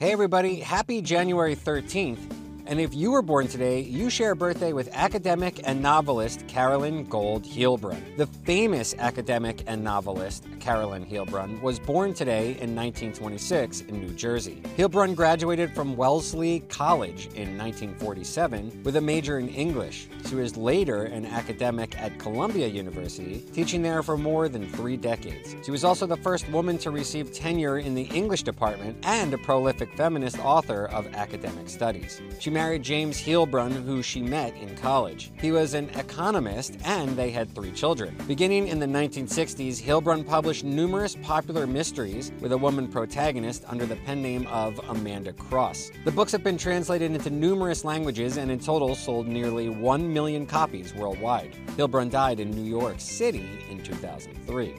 Hey, everybody, happy January 13th. And if you were born today, you share a birthday with academic and novelist Carolyn Gold Heilbrun. The famous academic and novelist Carolyn Heilbrun was born today in 1926 in New Jersey. Heilbrun graduated from Wellesley College in 1947 with a major in English. She was later an academic at Columbia University, teaching there for more than three decades. She was also the first woman to receive tenure in the English department and a prolific feminist author of academic studies. She married James Heilbrun, who she met in college. He was an economist, and they had three children. Beginning in the 1960s, Heilbrun published numerous popular mysteries with a woman protagonist under the pen name of Amanda Cross. The books have been translated into numerous languages and in total sold nearly 1 million copies worldwide. Heilbrun died in New York City in 2003.